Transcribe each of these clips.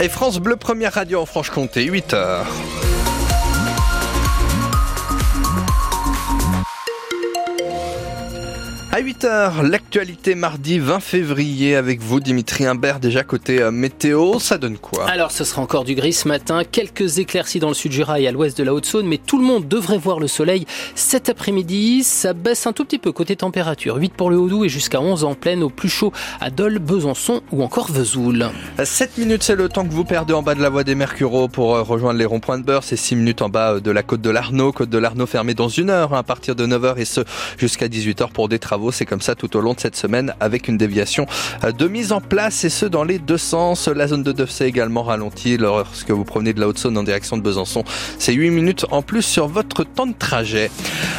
Et France Bleu, première radio en Franche-Comté, 8h. À 8h, l'actualité mardi 20 février avec vous Dimitri Imbert, déjà côté euh, météo, ça donne quoi? Alors ce sera encore du gris ce matin, quelques éclaircies dans le sud Jura et à l'ouest de la Haute-Saône, mais tout le monde devrait voir le soleil cet après-midi. Ça baisse un tout petit peu côté température, 8 pour le Haut-Doubs et jusqu'à 11 en pleine au plus chaud à Dole, Besançon ou encore Vesoul. 7 minutes c'est le temps que vous perdez en bas de la voie des Mercureaux pour euh, rejoindre les ronds-points de beurre, c'est 6 minutes en bas euh, de la côte de l'Arnaud, côte de l'Arnaud fermée dans une heure hein, à partir de 9h et ce jusqu'à 18h pour des travaux c'est comme ça tout au long de cette semaine avec une déviation euh, de mise en place et ce dans les deux sens. La zone de Dessay également ralentie lorsque vous provenez de la Haute-Saône en direction de Besançon. C'est 8 minutes en plus sur votre temps de trajet.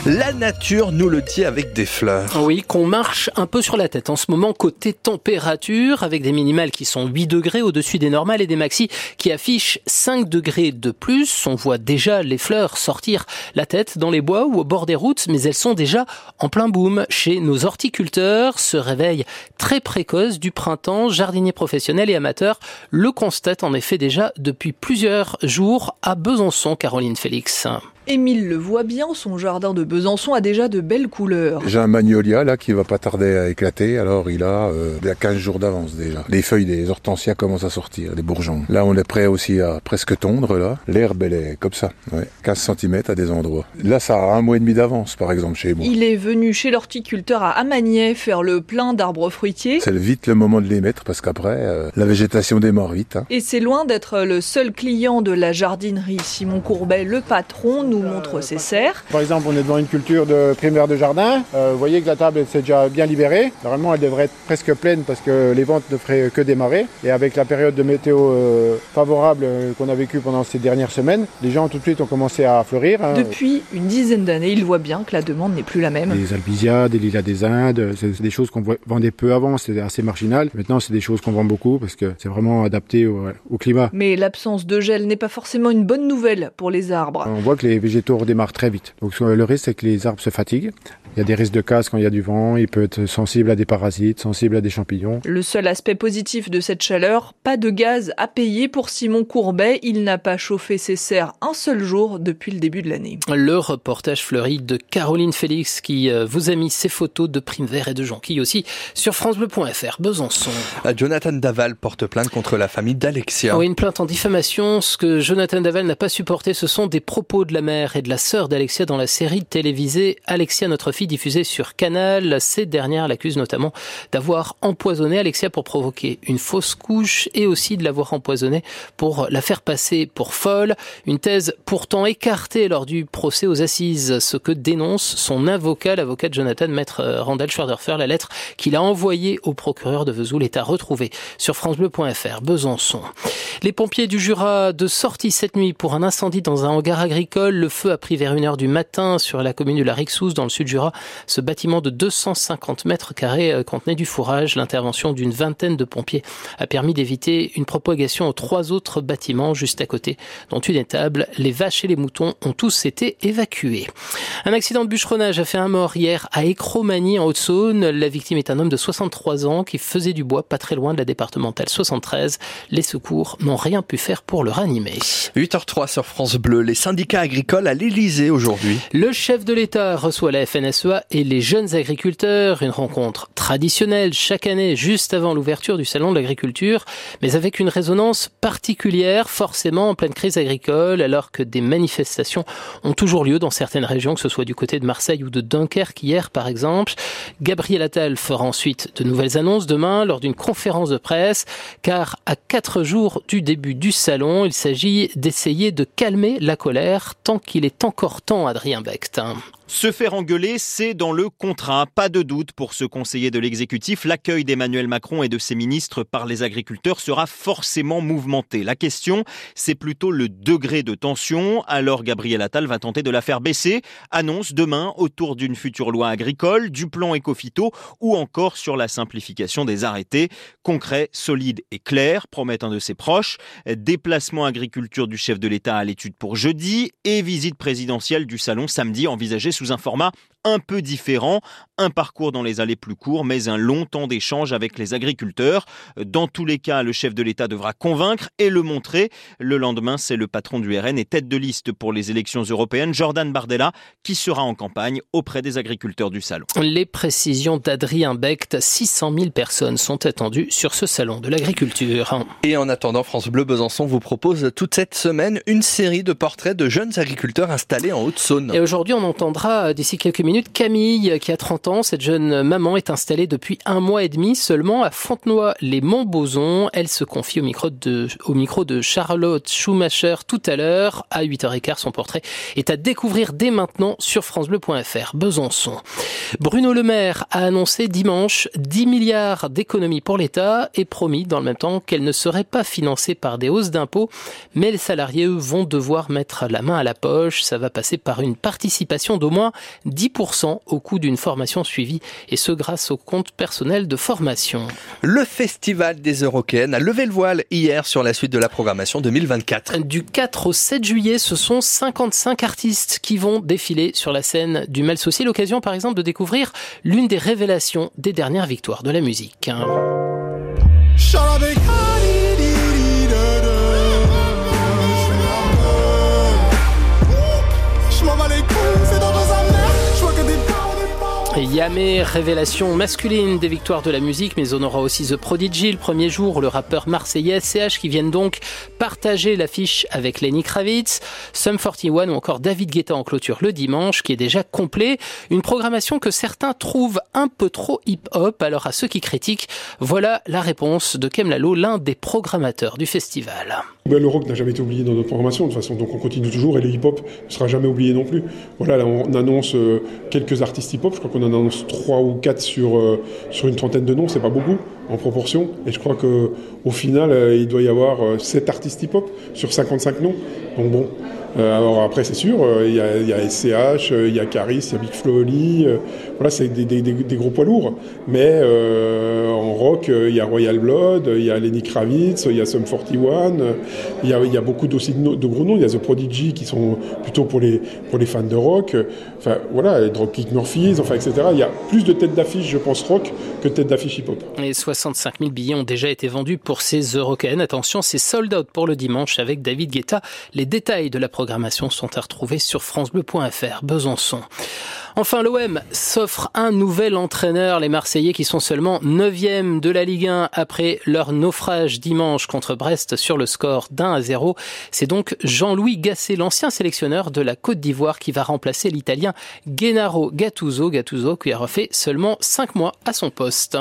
La nature nous le dit avec des fleurs. Oui, qu'on marche un peu sur la tête en ce moment côté température avec des minimales qui sont 8 degrés au-dessus des normales et des maxi qui affichent 5 degrés de plus. On voit déjà les fleurs sortir la tête dans les bois ou au bord des routes, mais elles sont déjà en plein boom chez nos horticulteurs. Ce réveil très précoce du printemps, jardiniers professionnels et amateurs le constatent en effet déjà depuis plusieurs jours à Besançon, Caroline Félix. Émile le voit bien, son jardin de Besançon a déjà de belles couleurs. J'ai un magnolia là qui va pas tarder à éclater, alors il a, euh, il a 15 jours d'avance déjà. Les feuilles des hortensias commencent à sortir, les bourgeons. Là on est prêt aussi à presque tondre là. L'herbe elle est comme ça, ouais, 15 cm à des endroits. Là ça a un mois et demi d'avance par exemple chez moi. Il est venu chez l'horticulteur à Amagnet faire le plein d'arbres fruitiers. C'est vite le moment de les mettre parce qu'après euh, la végétation démarre vite. Hein. Et c'est loin d'être le seul client de la jardinerie. Simon Courbet, le patron, nous montre ses serres. Par exemple, on est devant une culture de primaire de jardin. Euh, vous voyez que la table s'est déjà bien libérée. Normalement, elle devrait être presque pleine parce que les ventes ne feraient que démarrer. Et avec la période de météo euh, favorable euh, qu'on a vécue pendant ces dernières semaines, les gens tout de suite ont commencé à fleurir. Hein. Depuis une dizaine d'années, il voit bien que la demande n'est plus la même. Les albizia, des lilas des Indes, c'est des choses qu'on vendait peu avant, c'était assez marginal. Maintenant, c'est des choses qu'on vend beaucoup parce que c'est vraiment adapté au, au climat. Mais l'absence de gel n'est pas forcément une bonne nouvelle pour les arbres. On voit que les végétaux redémarrent très vite. Donc le risque, c'est que les arbres se fatiguent. Il y a des risques de casse quand il y a du vent, il peut être sensible à des parasites, sensible à des champignons. Le seul aspect positif de cette chaleur, pas de gaz à payer pour Simon Courbet. Il n'a pas chauffé ses serres un seul jour depuis le début de l'année. Le reportage fleuri de Caroline Félix qui euh, vous a mis ses photos de primes verts et de jonquilles aussi sur francebleu.fr Besançon. Euh, Jonathan Daval porte plainte contre la famille d'Alexia. Oui, une plainte en diffamation. Ce que Jonathan Daval n'a pas supporté, ce sont des propos de la mère et de la sœur d'Alexia dans la série télévisée Alexia, notre fille, diffusée sur Canal. Ces dernières l'accusent notamment d'avoir empoisonné Alexia pour provoquer une fausse couche et aussi de l'avoir empoisonnée pour la faire passer pour folle. Une thèse pourtant écartée lors du procès aux assises, ce que dénonce son avocat, l'avocat Jonathan, maître Randall Schwerderfer. La lettre qu'il a envoyée au procureur de Vesoul est à retrouver sur francebleu.fr. Besançon. Les pompiers du Jura de sortie cette nuit pour un incendie dans un hangar agricole. Le feu a pris vers 1h du matin sur la commune de la Rixous dans le sud Jura. Ce bâtiment de 250 mètres carrés euh, contenait du fourrage. L'intervention d'une vingtaine de pompiers a permis d'éviter une propagation aux trois autres bâtiments juste à côté, dont une étable. Les vaches et les moutons ont tous été évacués. Un accident de bûcheronnage a fait un mort hier à Écromanie en Haute-Saône. La victime est un homme de 63 ans qui faisait du bois pas très loin de la départementale 73. Les secours n'ont rien pu faire pour le ranimer. 8h03 sur France Bleu, les syndicats agricoles à l'Elysée aujourd'hui. Le chef de l'État reçoit la FNSEA et les jeunes agriculteurs, une rencontre traditionnelle chaque année juste avant l'ouverture du salon de l'agriculture, mais avec une résonance particulière, forcément en pleine crise agricole, alors que des manifestations ont toujours lieu dans certaines régions, que ce soit du côté de Marseille ou de Dunkerque hier par exemple. Gabriel Attal fera ensuite de nouvelles annonces demain lors d'une conférence de presse, car à quatre jours du début du salon, il s'agit d'essayer de calmer la colère tant qu'il est encore temps, Adrien Becht. Se faire engueuler, c'est dans le contrat. Pas de doute pour ce conseiller de l'exécutif. L'accueil d'Emmanuel Macron et de ses ministres par les agriculteurs sera forcément mouvementé. La question, c'est plutôt le degré de tension. Alors Gabriel Attal va tenter de la faire baisser. Annonce demain autour d'une future loi agricole, du plan écophyto ou encore sur la simplification des arrêtés. Concret, solide et clair, promet un de ses proches. Déplacement agriculture du chef de l'État à l'étude pour jeudi et visite présidentielle du salon samedi envisagée sous un format un peu différent, un parcours dans les allées plus courts, mais un long temps d'échange avec les agriculteurs. Dans tous les cas, le chef de l'État devra convaincre et le montrer. Le lendemain, c'est le patron du RN et tête de liste pour les élections européennes, Jordan Bardella, qui sera en campagne auprès des agriculteurs du salon. Les précisions d'Adrien Becht, 600 000 personnes sont attendues sur ce salon de l'agriculture. Et en attendant, France Bleu Besançon vous propose toute cette semaine une série de portraits de jeunes agriculteurs installés en Haute-Saône. Et aujourd'hui, on entendra d'ici quelques minutes Camille, qui a 30 ans. Cette jeune maman est installée depuis un mois et demi seulement à Fontenoy-les-Montbozons. Elle se confie au micro de, au micro de Charlotte Schumacher tout à l'heure. À 8h15, son portrait est à découvrir dès maintenant sur francebleu.fr. Besançon. Bruno Le Maire a annoncé dimanche 10 milliards d'économies pour l'État et promis dans le même temps qu'elle ne serait pas financée par des hausses d'impôts, mais les salariés, vont devoir mettre la main à la poche. Ça va passer par une participation d'au moins 10% au coût d'une formation suivie, et ce grâce au compte personnel de formation. Le Festival des Eurocaines a levé le voile hier sur la suite de la programmation 2024. Du 4 au 7 juillet, ce sont 55 artistes qui vont défiler sur la scène du Malsaucy. L'occasion, par exemple, de découvrir l'une des révélations des dernières victoires de la musique. Yamé, révélation masculine des victoires de la musique, mais on aura aussi The Prodigy le premier jour, le rappeur marseillais CH qui viennent donc partager l'affiche avec Lenny Kravitz, Sum 41 ou encore David Guetta en clôture le dimanche qui est déjà complet. Une programmation que certains trouvent un peu trop hip-hop, alors à ceux qui critiquent, voilà la réponse de Kem Lalo, l'un des programmateurs du festival. Le rock n'a jamais été oublié dans notre programmation de toute façon, donc on continue toujours et le hip-hop ne sera jamais oublié non plus. Voilà, là on annonce euh, quelques artistes hip-hop, je crois qu'on en annonce trois ou quatre sur, euh, sur une trentaine de noms, c'est pas beaucoup en proportion. Et je crois que au final, euh, il doit y avoir sept artistes hip-hop sur 55 noms. Donc bon, alors après, c'est sûr, il y, a, y, a, SCH, il y a Caris, il y a Big Flo Oli, voilà, c'est des, des, des, gros poids lourds. Mais en rock, il y a Royal Blood, il y a Lenny Kravitz, il y a Sum 41, il y a, il y a beaucoup aussi de, de, gros noms. Il y a The Prodigy qui sont plutôt pour les, pour les fans de rock. Enfin voilà, Dropkick Murphys, enfin etc. Il y a plus de têtes d'affiche, je pense, rock que de têtes d'affiche hip-hop. Et 65 000 billets ont déjà été vendus pour ces Eurocaines. Attention, c'est sold out pour le dimanche avec David Guetta. Les détails de la programmation sont à retrouver sur francebleu.fr. Besançon. Enfin, l'OM s'offre un nouvel entraîneur. Les Marseillais qui sont seulement 9e de la Ligue 1 après leur naufrage dimanche contre Brest sur le score d'un à 0. C'est donc Jean-Louis Gasset, l'ancien sélectionneur de la Côte d'Ivoire, qui va remplacer l'Italien Gennaro Gattuso. Gattuso qui a refait seulement 5 mois à son poste.